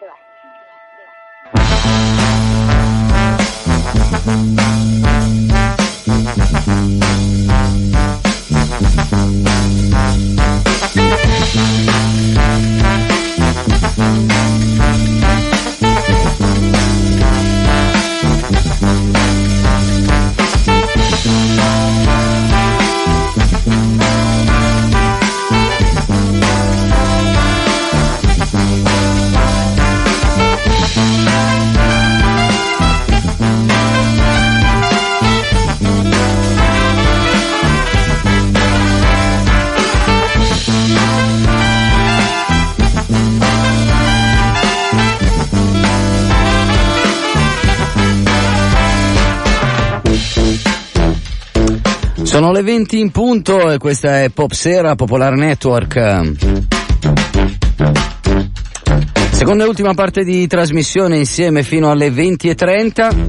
对吧？对吧？Sono le 20 in punto e questa è Pop Sera Popolare Network. Seconda e ultima parte di trasmissione insieme fino alle 20.30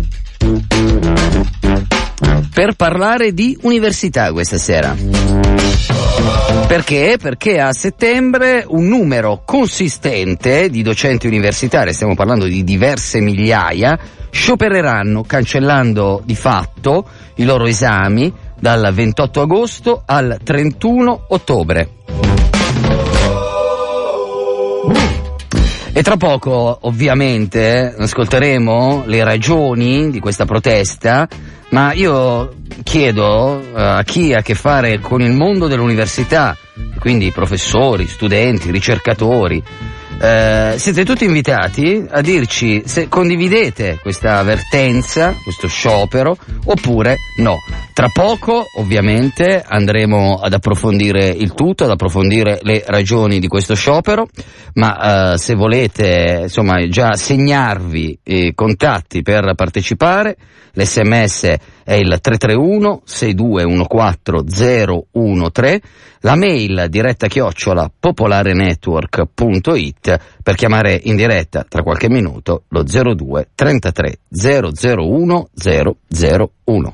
per parlare di università questa sera. Perché? Perché a settembre un numero consistente di docenti universitari, stiamo parlando di diverse migliaia, sciopereranno cancellando di fatto i loro esami dal 28 agosto al 31 ottobre. E tra poco, ovviamente, ascolteremo le ragioni di questa protesta, ma io chiedo eh, a chi ha a che fare con il mondo dell'università, quindi professori, studenti, ricercatori, eh, siete tutti invitati a dirci se condividete questa avvertenza, questo sciopero, oppure no. Tra poco, ovviamente, andremo ad approfondire il tutto, ad approfondire le ragioni di questo sciopero, ma eh, se volete, insomma, già segnarvi i contatti per partecipare, l'SMS è il 331 6214 013, la mail diretta chiocciola popolarenetwork.it per chiamare in diretta tra qualche minuto lo 02 33 001 001.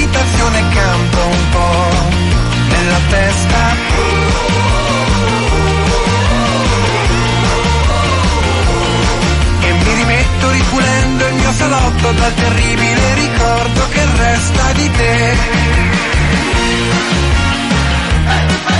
meditazione canto un po' nella testa. E mi rimetto ripulendo il mio salotto dal terribile ricordo che resta di te. Se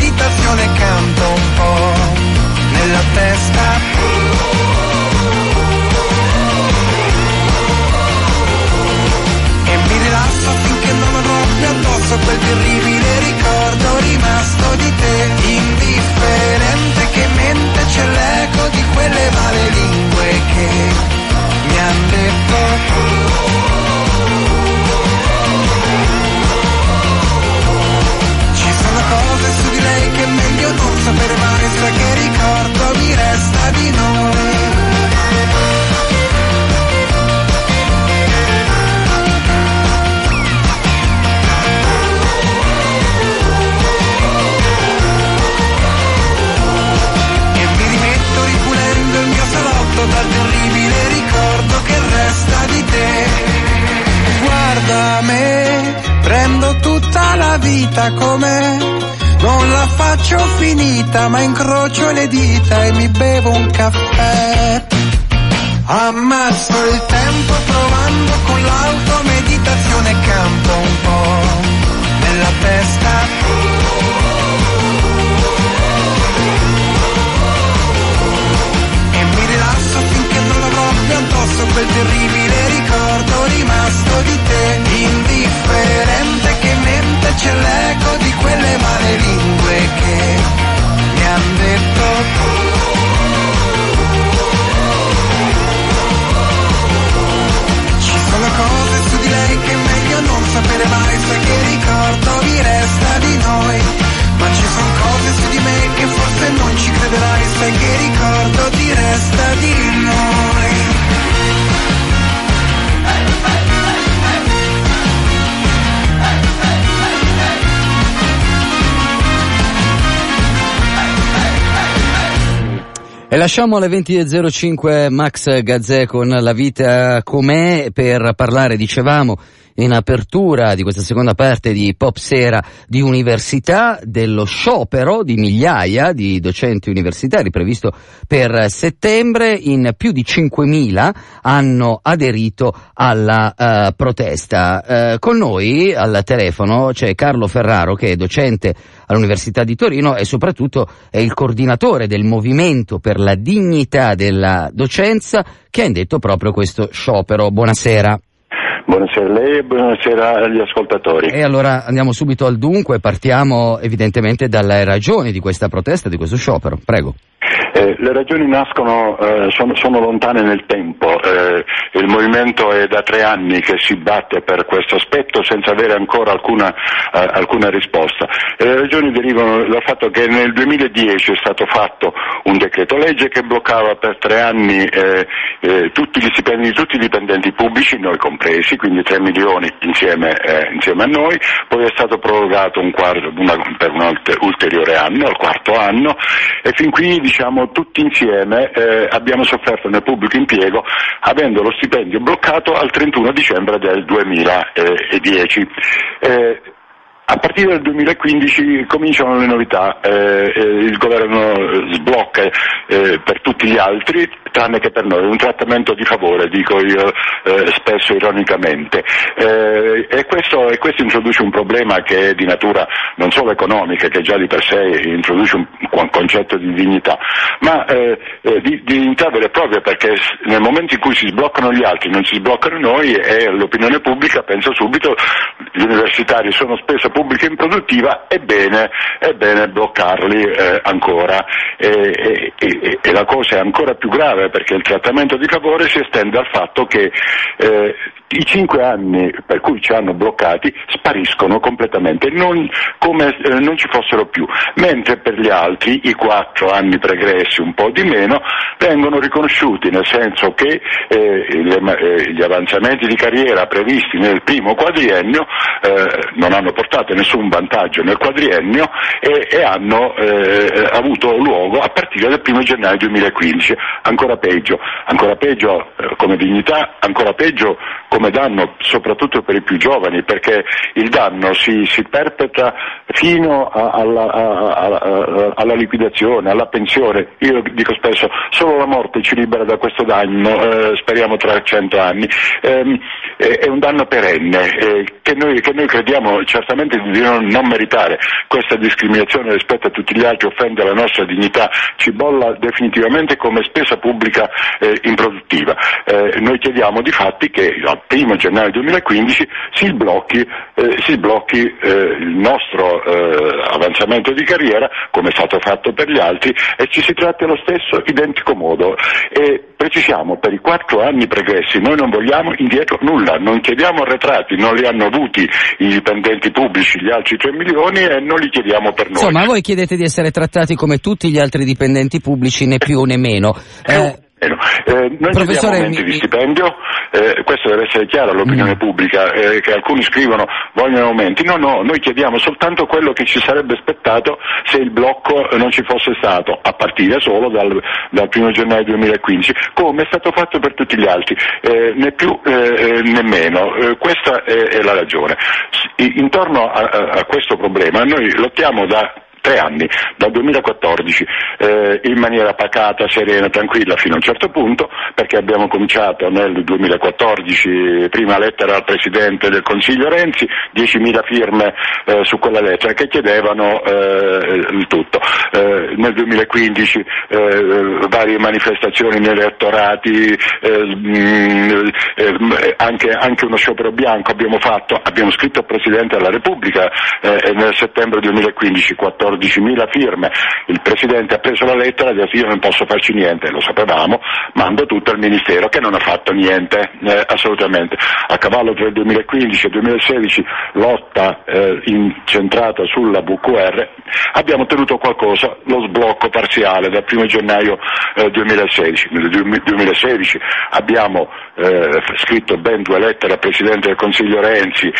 meditazione canto un po' nella testa. E mi rilasso finché non avrò più addosso quel terribile ricordo rimasto di te. Indifferente che mente c'è l'eco di quelle male lingue che e mi bevo un caffè. Lasciamo alle 20.05 Max Gazzè con la vita com'è per parlare, dicevamo, in apertura di questa seconda parte di Pop Sera di università dello sciopero di migliaia di docenti universitari previsto per settembre. In più di 5.000 hanno aderito alla uh, protesta. Uh, con noi al telefono c'è Carlo Ferraro che è docente all'Università di Torino e soprattutto è il coordinatore del Movimento per la dignità della docenza che ha indetto proprio questo sciopero. Buonasera. Buonasera a lei e buonasera agli ascoltatori. E allora andiamo subito al dunque, partiamo evidentemente dalle ragioni di questa protesta, di questo sciopero. Prego. Eh, le ragioni nascono, eh, sono, sono, lontane nel tempo, eh, il movimento è da tre anni che si batte per questo aspetto senza avere ancora alcuna, eh, alcuna risposta. E le ragioni derivano dal fatto che nel 2010 è stato fatto un decreto legge che bloccava per tre anni eh, eh, tutti gli stipendi di tutti i dipendenti pubblici, noi compresi, quindi 3 milioni insieme, insieme a noi, poi è stato prorogato un quarto, una, per un ulteriore anno, al quarto anno, e fin qui diciamo tutti insieme eh, abbiamo sofferto nel pubblico impiego avendo lo stipendio bloccato al 31 dicembre del 2010. Eh, a partire dal 2015 cominciano le novità, eh, eh, il governo sblocca eh, per tutti gli altri, tranne che per noi, un trattamento di favore, dico io eh, spesso ironicamente. Eh, e questo, e, questo, introduce un problema che è di natura non solo economica, che già di per sé introduce un, un concetto di dignità, ma eh, di, di, dignità vera e propria, perché nel momento in cui si sbloccano gli altri, non si sbloccano noi e l'opinione pubblica pensa subito, gli universitari sono spesso pubblica improduttiva, è bene, è bene bloccarli eh, ancora. E, e, e, la cosa è ancora più grave perché il trattamento di favore si estende al fatto che eh, i cinque anni per cui ci hanno bloccati spariscono completamente, non, come eh, non ci fossero più, mentre per gli altri i quattro anni pregressi, un po' di meno, vengono riconosciuti, nel senso che eh, le, eh, gli avanzamenti di carriera previsti nel primo quadriennio eh, non hanno portato nessun vantaggio nel quadriennio e, e hanno eh, avuto luogo a partire dal primo gennaio 2015, ancora peggio, ancora peggio eh, come dignità, ancora peggio come danno soprattutto per i più giovani perché il danno si, si perpetra fino a, alla, a, a, alla, liquidazione, alla pensione. Io dico spesso solo la morte ci libera da questo danno, eh, speriamo tra cento anni. Eh, è un danno perenne eh, che noi, che, noi, crediamo certamente di non, non, meritare. Questa discriminazione rispetto a tutti gli altri offende la nostra dignità, ci bolla definitivamente come spesa pubblica eh, improduttiva. Eh, noi chiediamo di fatti che al 1 gennaio 2015 si sblocchi, eh, si sblocchi eh, il nostro eh, avanzamento di carriera come è stato fatto per gli altri e ci si tratti allo stesso identico modo. E precisiamo, per i quattro anni pregressi noi non vogliamo indietro nulla, non chiediamo arretrati, non li hanno avuti i dipendenti pubblici, gli altri 3 milioni e non li chiediamo per noi. Insomma, voi chiedete di essere trattati come tutti gli altri dipendenti pubblici, né più né meno. Eh, eh, noi chiediamo aumenti mi... di stipendio, eh, questo deve essere chiaro all'opinione mm. pubblica, eh, che alcuni scrivono vogliono aumenti, no no, noi chiediamo soltanto quello che ci sarebbe aspettato se il blocco non ci fosse stato, a partire solo dal, dal 1 gennaio 2015, come è stato fatto per tutti gli altri, eh, né più eh, eh, né meno, questa è, è, la ragione. intorno a, a questo problema noi lottiamo da tre anni, dal 2014, eh, in maniera pacata, serena, tranquilla fino a un certo punto, perché abbiamo cominciato nel 2014, prima lettera al Presidente del Consiglio Renzi, 10.000 firme eh, su quella lettera che chiedevano eh, il tutto. Eh, nel 2015 eh, varie manifestazioni nei elettorati, eh, mh, mm, anche, anche, uno sciopero bianco abbiamo fatto, abbiamo scritto al Presidente della Repubblica nel settembre 2015, 14 14.000 firme, il Presidente ha preso la lettera e ha detto io non posso farci niente, lo sapevamo, mando tutto al Ministero che non ha fatto niente, eh, assolutamente. A cavallo tra il 2015 e il 2016 lotta eh, incentrata sulla VQR, abbiamo ottenuto qualcosa, lo sblocco parziale dal 1 gennaio eh, 2016. Nel 2016 abbiamo eh, scritto ben due lettere al Presidente del Consiglio Renzi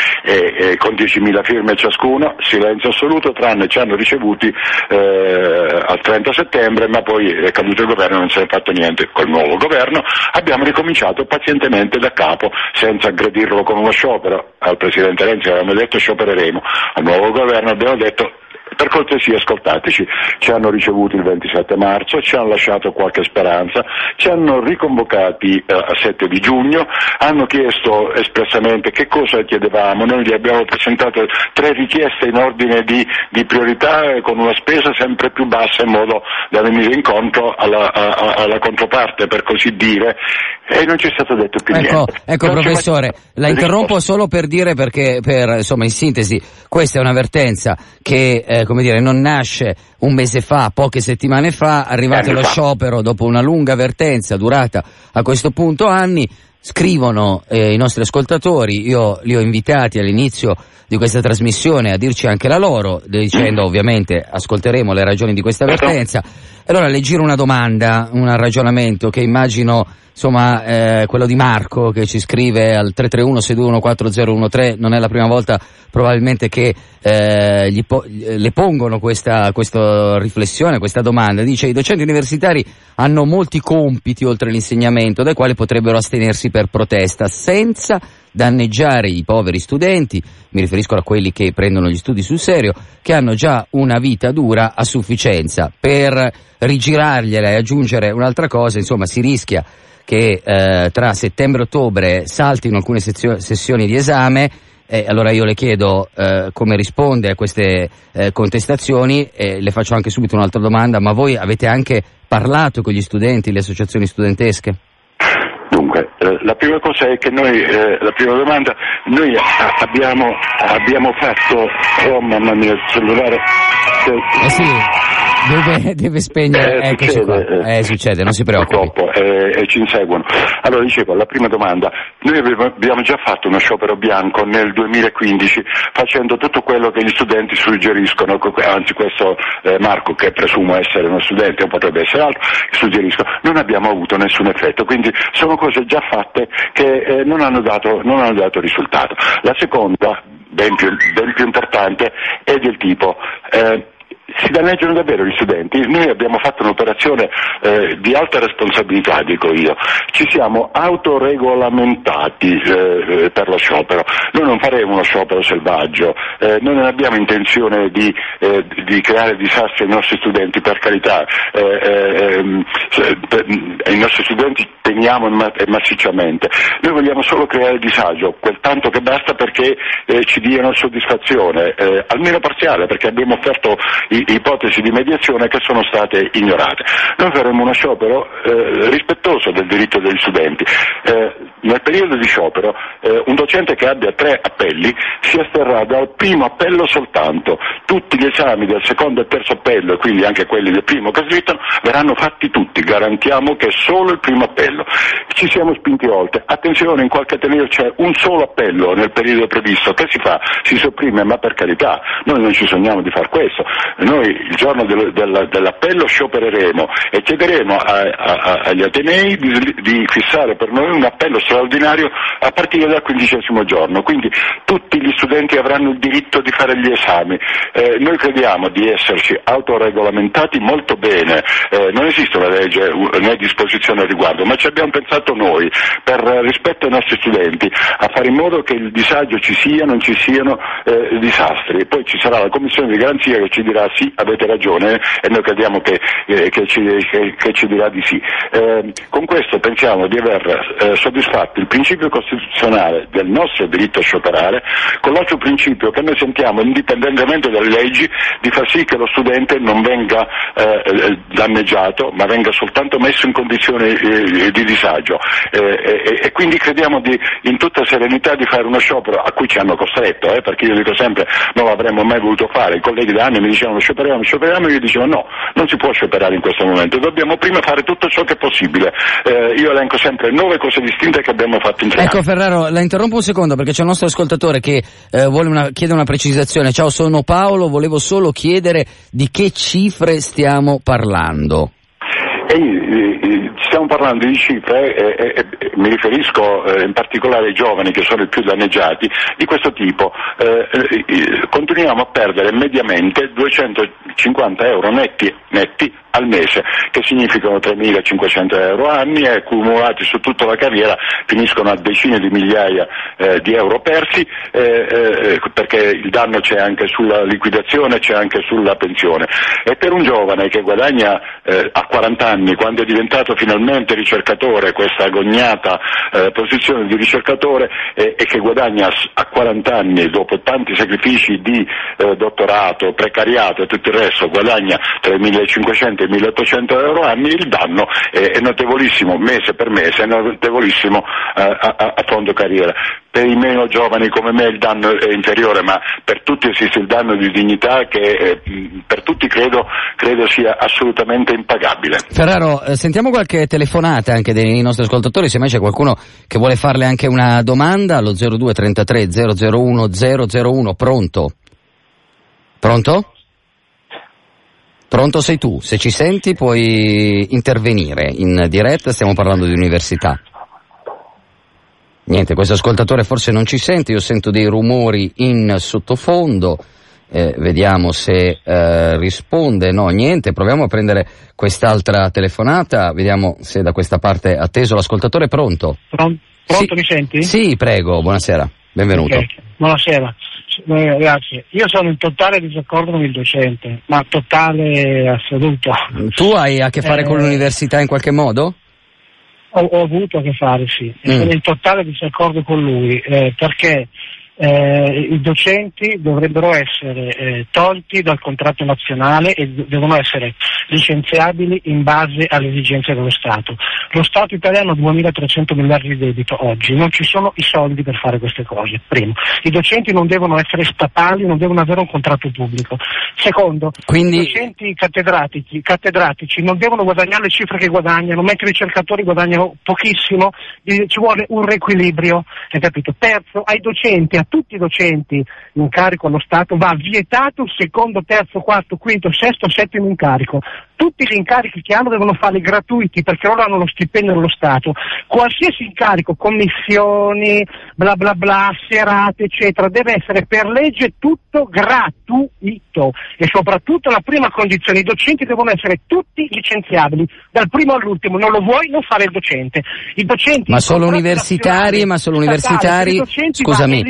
con 10.000 firme ciascuno, silenzio assoluto, tranne ci hanno ricevuto ricevuti eh, al 30 settembre, ma poi è caduto il governo e non si è fatto niente. Col nuovo governo abbiamo ricominciato pazientemente da capo, senza aggredirlo con uno sciopero. Al Presidente Renzi avevamo detto sciopereremo, al nuovo governo abbiamo detto per cortesia ascoltateci, ci hanno ricevuti il 27 marzo, ci hanno lasciato qualche speranza, ci hanno riconvocati eh, a 7 di giugno, hanno chiesto espressamente che cosa chiedevamo, noi gli abbiamo presentato tre richieste in ordine di, di priorità eh, con una spesa sempre più bassa in modo da venire incontro alla, a, alla controparte per così dire e non ci è stato detto più ecco, niente. Ecco professore, la interrompo solo per dire perché, per, insomma in sintesi, questa è un'avvertenza che eh, come dire, non nasce un mese fa, poche settimane fa, arrivate allo sciopero dopo una lunga avvertenza durata a questo punto anni, scrivono eh, i nostri ascoltatori, io li ho invitati all'inizio di questa trasmissione a dirci anche la loro, dicendo ovviamente ascolteremo le ragioni di questa certo. avvertenza. Allora le giro una domanda, un ragionamento che immagino insomma eh, quello di Marco che ci scrive al 331-621-4013 non è la prima volta probabilmente che eh, po- le pongono questa, questa riflessione, questa domanda. Dice i docenti universitari hanno molti compiti oltre l'insegnamento dai quali potrebbero astenersi per protesta senza danneggiare i poveri studenti, mi riferisco a quelli che prendono gli studi sul serio, che hanno già una vita dura a sufficienza. Per rigirargliela e aggiungere un'altra cosa, insomma, si rischia che eh, tra settembre e ottobre saltino alcune sezio- sessioni di esame. Eh, allora io le chiedo eh, come risponde a queste eh, contestazioni e le faccio anche subito un'altra domanda, ma voi avete anche parlato con gli studenti, le associazioni studentesche? Dunque, eh, la prima cosa è che noi, eh, la prima domanda, noi abbiamo, abbiamo fatto, oh mamma mia, il cellulare... Eh sì. Deve, deve spegnere, eh, eccoci succede, qua. Eh, succede, non si preoccupi. Purtroppo, eh, e ci inseguono. Allora dicevo, la prima domanda, noi abbiamo già fatto uno sciopero bianco nel 2015 facendo tutto quello che gli studenti suggeriscono, anzi questo eh, Marco che presumo essere uno studente o potrebbe essere altro, suggeriscono, non abbiamo avuto nessun effetto, quindi sono cose già fatte che eh, non hanno, dato, non, hanno dato, risultato. La seconda, ben più, ben più importante, è del tipo eh, si danneggiano davvero gli studenti. Noi abbiamo fatto un'operazione eh, di alta responsabilità, dico io. Ci siamo autoregolamentati eh, eh per lo sciopero. Noi non faremo uno sciopero selvaggio, eh, noi non abbiamo intenzione di, eh, di, creare disastri ai nostri studenti, per carità. Eh, ehm, per, ai nostri studenti teniamo massicciamente. Noi vogliamo solo creare disagio, quel tanto che basta perché ci diano soddisfazione, almeno parziale, perché abbiamo offerto i ipotesi di mediazione che sono state ignorate. Noi faremo uno sciopero eh, rispettoso del diritto degli studenti. Eh, nel periodo di sciopero eh, un docente che abbia tre appelli si asterrà dal primo appello soltanto. Tutti gli esami del secondo e terzo appello e quindi anche quelli del primo che slittano verranno fatti tutti, garantiamo che solo il primo appello. Ci siamo spinti oltre. Attenzione, in qualche ateneo c'è un solo appello nel periodo previsto. Che si fa? Si sopprime, ma per carità, noi non ci sogniamo di far questo. Noi il giorno del, del, dell'appello sciopereremo e chiederemo a, a, agli Atenei di, di, fissare per noi un appello straordinario a partire dal quindicesimo giorno, quindi tutti gli studenti avranno il diritto di fare gli esami. Eh, noi crediamo di esserci autoregolamentati molto bene, eh, non esiste una legge né disposizione al riguardo, ma ci abbiamo pensato noi per rispetto ai nostri studenti a fare in modo che il disagio ci sia, non ci siano eh, disastri. Poi ci sarà la commissione di garanzia che ci dirà sì, avete ragione e noi crediamo che, eh, che, ci, che, che, ci, dirà di sì. Eh, con questo pensiamo di aver eh, soddisfatto il principio costituzionale del nostro diritto a scioperare con l'altro principio che noi sentiamo indipendentemente dalle leggi di far sì che lo studente non venga eh, danneggiato ma venga soltanto messo in condizioni eh, di disagio e quindi crediamo di, in tutta serenità di fare uno sciopero a cui ci hanno costretto perché io dico sempre non l'avremmo mai voluto fare, i colleghi da anni mi dicevano scioperiamo, scioperiamo, io dicevo no, non si può scioperare in questo momento, dobbiamo prima fare tutto ciò che è possibile. Eh, io elenco sempre nove cose distinte che abbiamo fatto in tre Ecco Ferraro, la interrompo un secondo perché c'è un nostro ascoltatore che eh, una, chiede una precisazione. Ciao, sono Paolo, volevo solo chiedere di che cifre stiamo parlando. E, stiamo parlando di cifre, e, e, mi riferisco eh, in particolare ai giovani che sono i più danneggiati, di questo tipo. Eh, eh, continuiamo a perdere mediamente 250 euro netti, netti al mese, che significano 3.500 euro anni e accumulati su tutta la carriera finiscono a decine di migliaia eh, di euro persi eh, eh, eh, perché il danno c'è anche sulla liquidazione, c'è anche sulla pensione. E per un giovane che guadagna eh, a 40 anni, quando è diventato finalmente ricercatore, questa agognata eh, posizione di ricercatore e che guadagna a 40 anni dopo tanti sacrifici di dottorato, precariato e tutto il resto, guadagna 3.500 praticamente 1800 euro anni, il danno è, è notevolissimo mese per mese, è notevolissimo eh, a, a, a fondo carriera. Per i meno giovani come me il danno è inferiore, ma per tutti esiste il danno di dignità che eh, per tutti credo, credo, sia assolutamente impagabile. Ferraro, eh, sentiamo qualche telefonata anche dei nostri ascoltatori, se mai c'è qualcuno che vuole farle anche una domanda allo 0233 001 001, pronto? Pronto? Pronto sei tu, se ci senti puoi intervenire in diretta, stiamo parlando di università. Niente, questo ascoltatore forse non ci sente, io sento dei rumori in sottofondo, eh, vediamo se eh, risponde, no niente, proviamo a prendere quest'altra telefonata, vediamo se da questa parte atteso l'ascoltatore, pronto? Pronto, pronto sì, mi senti? Sì, prego, buonasera, benvenuto. Okay. Buonasera. Eh, grazie. Io sono in totale disaccordo con il docente, ma totale assoluto. Tu hai a che fare eh, con l'università in qualche modo? Ho, ho, avuto a che fare, sì. Mm. Sono in totale disaccordo con lui, eh, perché eh, i docenti dovrebbero essere eh, tolti dal contratto nazionale e devono essere licenziabili in base alle esigenze dello Stato. Lo Stato italiano ha 2.300 miliardi di debito oggi, non ci sono i soldi per fare queste cose, primo. I docenti non devono essere statali, non devono avere un contratto pubblico. Secondo, Quindi... i docenti cattedratici, cattedratici, non devono guadagnare le cifre che guadagnano, mentre i ricercatori guadagnano pochissimo, ci vuole un riequilibrio, hai capito? Terzo, ai docenti, tutti i docenti in carico allo Stato va vietato il secondo, terzo, quarto, quinto, sesto, settimo incarico. Tutti gli incarichi che hanno devono farli gratuiti perché loro hanno lo stipendio dello Stato. Qualsiasi incarico, commissioni, bla bla bla, serate, eccetera, deve essere per legge tutto gratuito e soprattutto la prima condizione, i docenti devono essere tutti licenziabili, dal primo all'ultimo, non lo vuoi non fare il docente. I docenti ma solo universitari, ma solo universitari, scusami,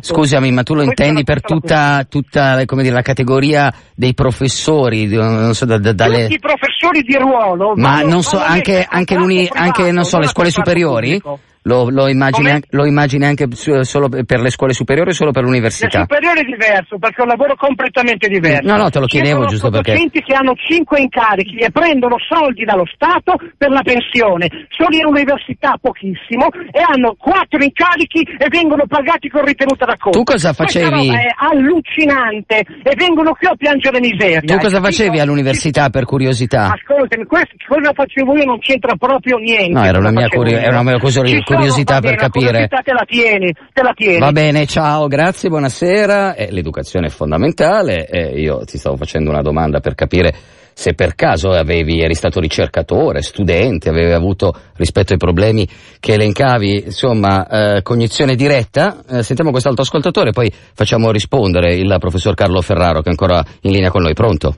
Scusami, ma tu lo intendi per tutta, tutta dire, la categoria dei professori? Non so, da, da, dalle... Tutti i professori di ruolo. Ma non so, anche, anche, anche non so, le scuole superiori? Pubblico. Lo, lo, immagini, lo, immagini, anche solo per le scuole superiori o solo per l'università? Le superiori è diverso, perché è un lavoro completamente diverso. No, no, te lo chiedevo Ci giusto perché... docenti che hanno cinque incarichi e prendono soldi dallo Stato per la pensione, sono in università pochissimo e hanno quattro incarichi e vengono pagati con ritenuta da conto. Tu cosa facevi? è allucinante e vengono qui a piangere miseria. Tu cosa facevi all'università per curiosità? Ascoltami, questo, cosa facevo io non c'entra proprio niente. No, era una mia, curio- era una mia curiosità curiosità no, per bene, capire. Te la tieni, te la tieni. Va bene, ciao, grazie, buonasera. Eh, l'educazione è fondamentale. Eh, io ti stavo facendo una domanda per capire se per caso avevi, eri stato ricercatore, studente, avevi avuto rispetto ai problemi che elencavi, insomma, eh, cognizione diretta. Eh, sentiamo quest'altro ascoltatore, poi facciamo rispondere il professor Carlo Ferraro che è ancora in linea con noi. Pronto?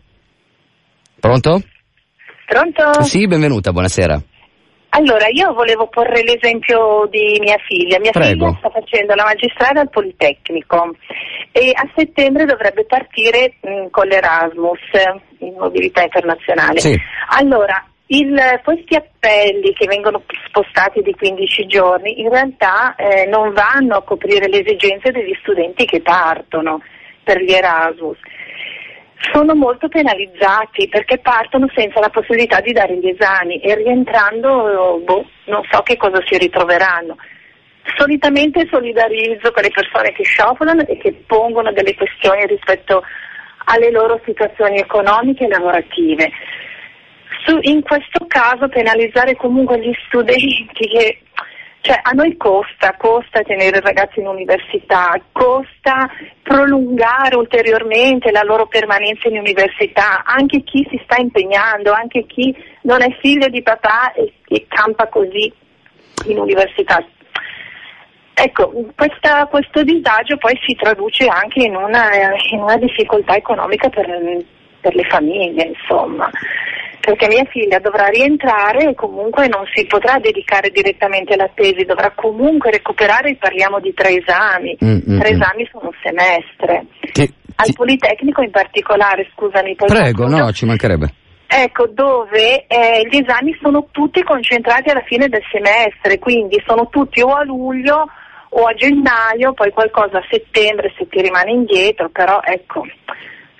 Pronto? Pronto? Sì, benvenuta, buonasera. Allora, io volevo porre l'esempio di mia figlia. Mia Prego. figlia sta facendo la magistrale al Politecnico e a settembre dovrebbe partire mh, con l'Erasmus in mobilità internazionale. Sì. Allora, il- questi appelli che vengono spostati di 15 giorni in realtà eh, non vanno a coprire le esigenze degli studenti che partono per gli Erasmus. Sono molto penalizzati perché partono senza la possibilità di dare gli esami e rientrando boh, non so che cosa si ritroveranno. Solitamente solidarizzo con le persone che sciopolano e che pongono delle questioni rispetto alle loro situazioni economiche e lavorative. Su- in questo caso penalizzare comunque gli studenti che cioè a noi costa, costa tenere i ragazzi in università, costa prolungare ulteriormente la loro permanenza in università, anche chi si sta impegnando, anche chi non è figlio di papà e, e campa così in università. Ecco, questa- questo disagio poi si traduce anche in una, in una difficoltà economica per, per le famiglie, insomma, perché mia figlia dovrà rientrare e comunque non si potrà dedicare direttamente alla tesi, dovrà comunque recuperare, parliamo di tre esami, Mm, mm, tre mm. esami sono un semestre. Ti- Al ti- Politecnico in particolare, scusami, poi Prego, no, ci mancherebbe. Ecco, dove eh, gli esami sono tutti concentrati alla fine del semestre, quindi sono tutti o a luglio o a gennaio, poi qualcosa a settembre se ti rimane indietro, però ecco,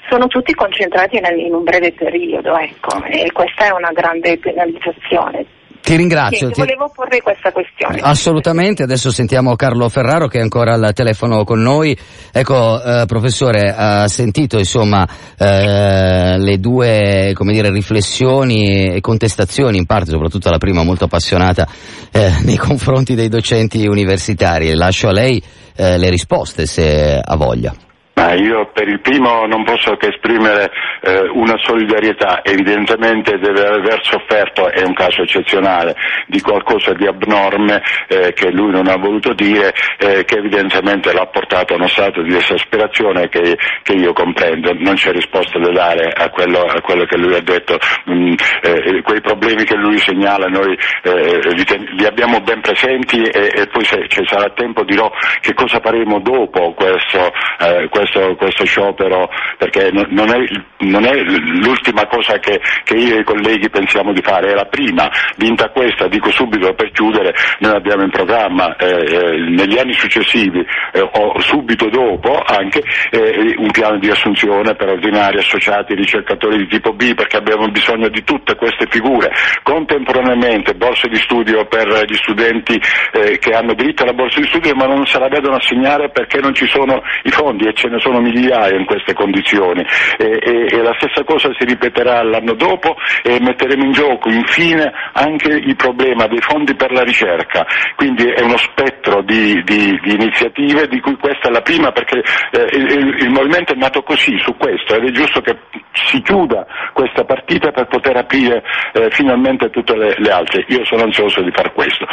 sono tutti concentrati in un breve periodo, ecco, e questa è una grande penalizzazione. Ti ringrazio. Niente, ti- volevo porre questa questione. Assolutamente, adesso sentiamo Carlo Ferraro che è ancora al telefono con noi. Ecco, eh, professore, ha sentito insomma eh, le due come dire, riflessioni e contestazioni, in parte, soprattutto la prima molto appassionata, eh, nei confronti dei docenti universitari. Lascio a lei eh, le risposte se ha voglia. Ma io per il primo non posso che esprimere eh, una solidarietà, evidentemente deve aver sofferto, è un caso eccezionale, di qualcosa di abnorme eh, che lui non ha voluto dire, eh, che evidentemente l'ha portato a uno stato di esasperazione che, che io comprendo. Non c'è risposta da dare a quello, a quello che lui ha detto, Mm, eh, quei problemi che lui segnala noi eh, li, ten- li abbiamo ben presenti e, e poi se ci sarà tempo dirò che cosa faremo dopo questo, eh, questo, questo sciopero perché non, è, non è l'ultima cosa che, che io e i colleghi pensiamo di fare, è la prima, vinta questa, dico subito per chiudere, noi abbiamo in programma eh, eh, negli anni successivi eh, o subito dopo anche eh, un piano di assunzione per ordinari, associati, ricercatori di tipo B perché abbiamo bisogno di tutte queste figure, contemporaneamente borse di studio per gli studenti eh, che hanno diritto alla borsa di studio ma non se la vedono assegnare perché non ci sono i fondi e ce ne sono migliaia in queste condizioni e, e- e la stessa cosa si ripeterà l'anno dopo e metteremo in gioco infine anche il problema dei fondi per la ricerca, quindi è uno spettro di, di- di iniziative di cui questa è la prima perché eh, il, il- movimento è nato così, su questo ed è giusto che si chiuda questa partita per poter aprire eh, finalmente tutte le, le altre. Io sono ansioso di far questo.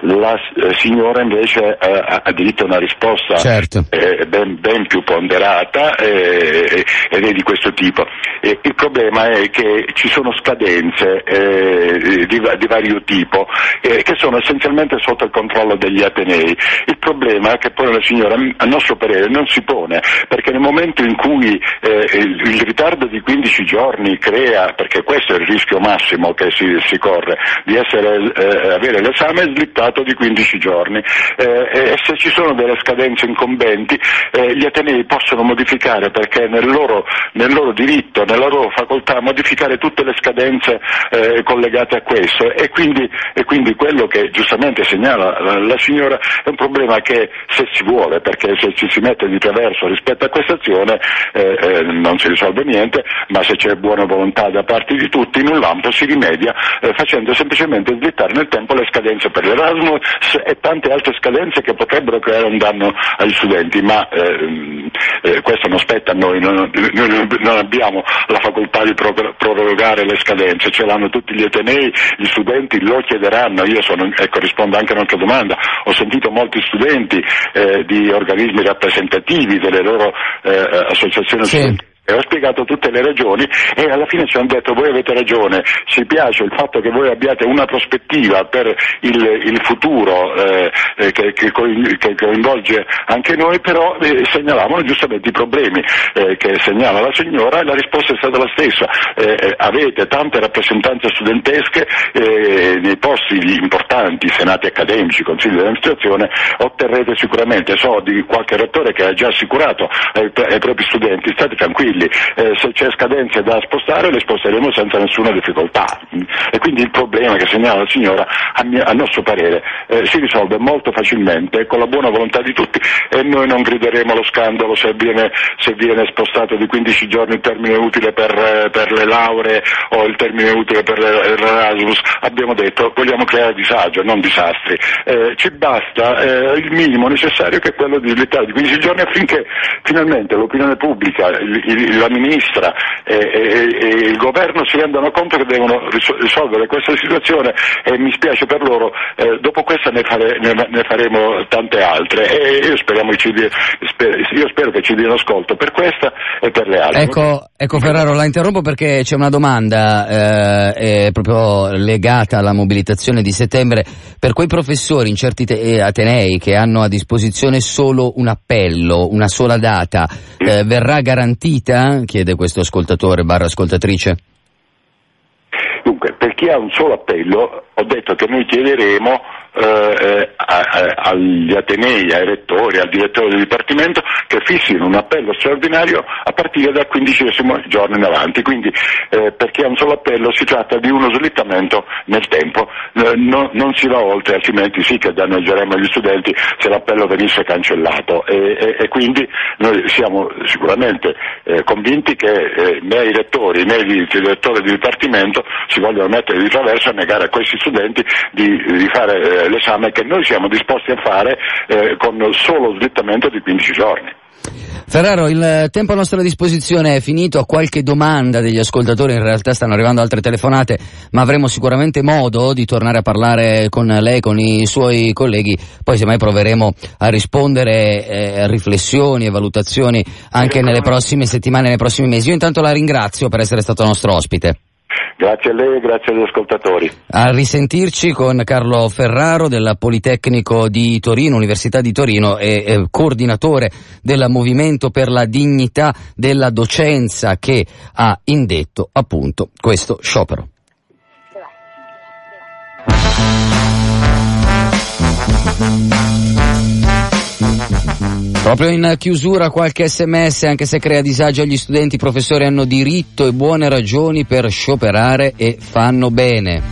La eh, signora invece eh, ha, ha diritto a una risposta Certo. eh, ben, ben più ponderata eh, ed è di questo tipo. E il problema è che ci sono scadenze eh, di, di vario tipo eh, che sono essenzialmente sotto il controllo degli Atenei. Il problema è che poi la signora, a nostro parere, non si pone, perché nel momento in cui eh, il, il ritardo di 15 giorni crea, perché questo è il rischio massimo che si, si corre, di essere, eh, avere l'esame slittato di 15 giorni eh, e se ci sono delle scadenze incombenti eh, gli Atenei possono modificare perché nel loro, nel loro diritto, nella loro facoltà modificare tutte le scadenze eh, collegate a questo. E quindi, e quindi quello che giustamente segnala la, signora è un problema che se si vuole, perché se ci si mette di traverso rispetto a questa amministrazione eh, eh, non si risolve niente, ma se c'è buona volontà da parte di tutti in un lampo si rimedia eh, facendo semplicemente slittare nel tempo le scadenze per l'Erasmus e tante altre scadenze che potrebbero creare un danno agli studenti, ma ehm, eh, questo non spetta a noi, non, non abbiamo la facoltà di prorogare le scadenze, ce l'hanno tutti gli Atenei, gli studenti lo chiederanno, io sono, ecco, rispondo anche a un'altra domanda, ho sentito molti studenti eh, di organismi rappresentativi delle loro eh, associazioni sì. studenti e ho spiegato tutte le ragioni e alla fine ci hanno detto voi avete ragione, ci piace il fatto che voi abbiate una prospettiva per il, il futuro eh, eh che, che, coinvolge anche noi, però eh, segnalavano giustamente i problemi eh, che segnala la signora e la risposta è stata la stessa. Eh, eh, avete tante rappresentanze studentesche nei posti importanti, senati accademici, consigli di amministrazione, otterrete sicuramente, so di qualche rettore che ha già assicurato ai, ai propri studenti, state tranquilli tranquilli, eh, se c'è scadenze da spostare le sposteremo senza nessuna difficoltà. E quindi il problema che segnala la signora a, mio, a nostro parere eh, si risolve molto facilmente con la buona volontà di tutti e noi non grideremo allo scandalo se viene, se viene spostato di 15 giorni il termine utile per, per le lauree o il termine utile per l'Erasmus, abbiamo detto vogliamo creare disagio, non disastri. Eh, ci basta eh, il minimo necessario che è quello di slittare di 15 giorni affinché finalmente l'opinione pubblica, il, il, la ministra e, e, e, il governo si rendano conto che devono risolvere questa situazione e mi spiace per loro, eh, dopo questa ne, fare, ne, ne, faremo tante altre e io, ci, spero, io spero che ci diano ascolto per questa e per le altre. Ecco, ecco Ferraro, la interrompo perché c'è una domanda eh, proprio legata alla mobilitazione di settembre per quei professori in certi te- eh, atenei che hanno a disposizione solo un appello, una sola data, eh, verrà garantita vita? chiede questo ascoltatore barra ascoltatrice. Dunque, per chi ha un solo appello, ho detto che noi chiederemo eh, agli Atenei, ai rettori, al direttore del Dipartimento che fissino un appello straordinario a partire dal quindicesimo giorno in avanti. Quindi eh, perché è un solo appello si tratta di uno slittamento nel tempo, eh, no, non si va oltre, altrimenti sì che danneggeremo gli studenti se l'appello venisse cancellato e, e, e quindi noi siamo sicuramente eh, convinti che eh, né i rettori né i direttori del Dipartimento si vogliono mettere di traverso a negare a questi studenti di, di fare eh, l'esame che noi siamo disposti a fare eh, con solo slittamento di 15 giorni. Ferraro, il tempo a nostra disposizione è finito, a qualche domanda degli ascoltatori, in realtà stanno arrivando altre telefonate, ma avremo sicuramente modo di tornare a parlare con lei, con i suoi colleghi, poi semmai proveremo a rispondere eh, a riflessioni e valutazioni anche nelle prossime settimane, nei prossimi mesi. Io intanto la ringrazio per essere stato nostro ospite. Grazie a lei e grazie agli ascoltatori. A risentirci con Carlo Ferraro del Politecnico di Torino, Università di Torino e coordinatore del Movimento per la Dignità della Docenza che ha indetto appunto questo sciopero. Proprio in chiusura qualche sms, anche se crea disagio agli studenti, i professori hanno diritto e buone ragioni per scioperare e fanno bene.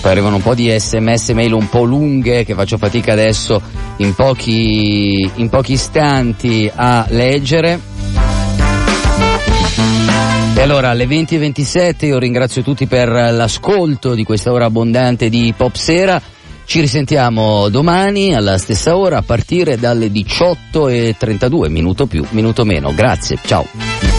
Poi arrivano un po' di sms mail un po' lunghe che faccio fatica adesso in pochi, in pochi istanti a leggere. E allora alle 20.27 io ringrazio tutti per l'ascolto di questa ora abbondante di Pop Sera. Ci risentiamo domani alla stessa ora a partire dalle 18.32, minuto più, minuto meno. Grazie, ciao.